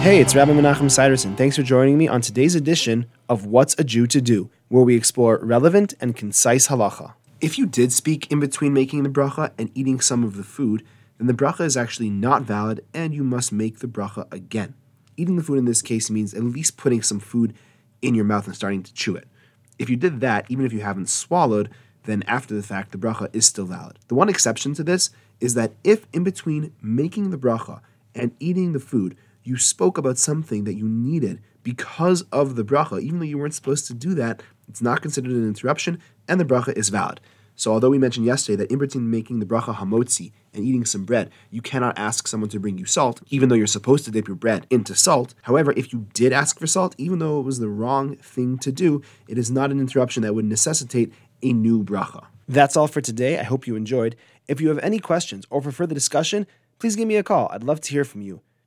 Hey, it's Rabbi Menachem Siderson. Thanks for joining me on today's edition of What's a Jew to Do, where we explore relevant and concise halacha. If you did speak in between making the bracha and eating some of the food, then the bracha is actually not valid and you must make the bracha again. Eating the food in this case means at least putting some food in your mouth and starting to chew it. If you did that, even if you haven't swallowed, then after the fact, the bracha is still valid. The one exception to this is that if in between making the bracha and eating the food, you spoke about something that you needed because of the bracha, even though you weren't supposed to do that, it's not considered an interruption, and the bracha is valid. So, although we mentioned yesterday that in between making the bracha hamotzi and eating some bread, you cannot ask someone to bring you salt, even though you're supposed to dip your bread into salt. However, if you did ask for salt, even though it was the wrong thing to do, it is not an interruption that would necessitate a new bracha. That's all for today. I hope you enjoyed. If you have any questions or for further discussion, please give me a call. I'd love to hear from you.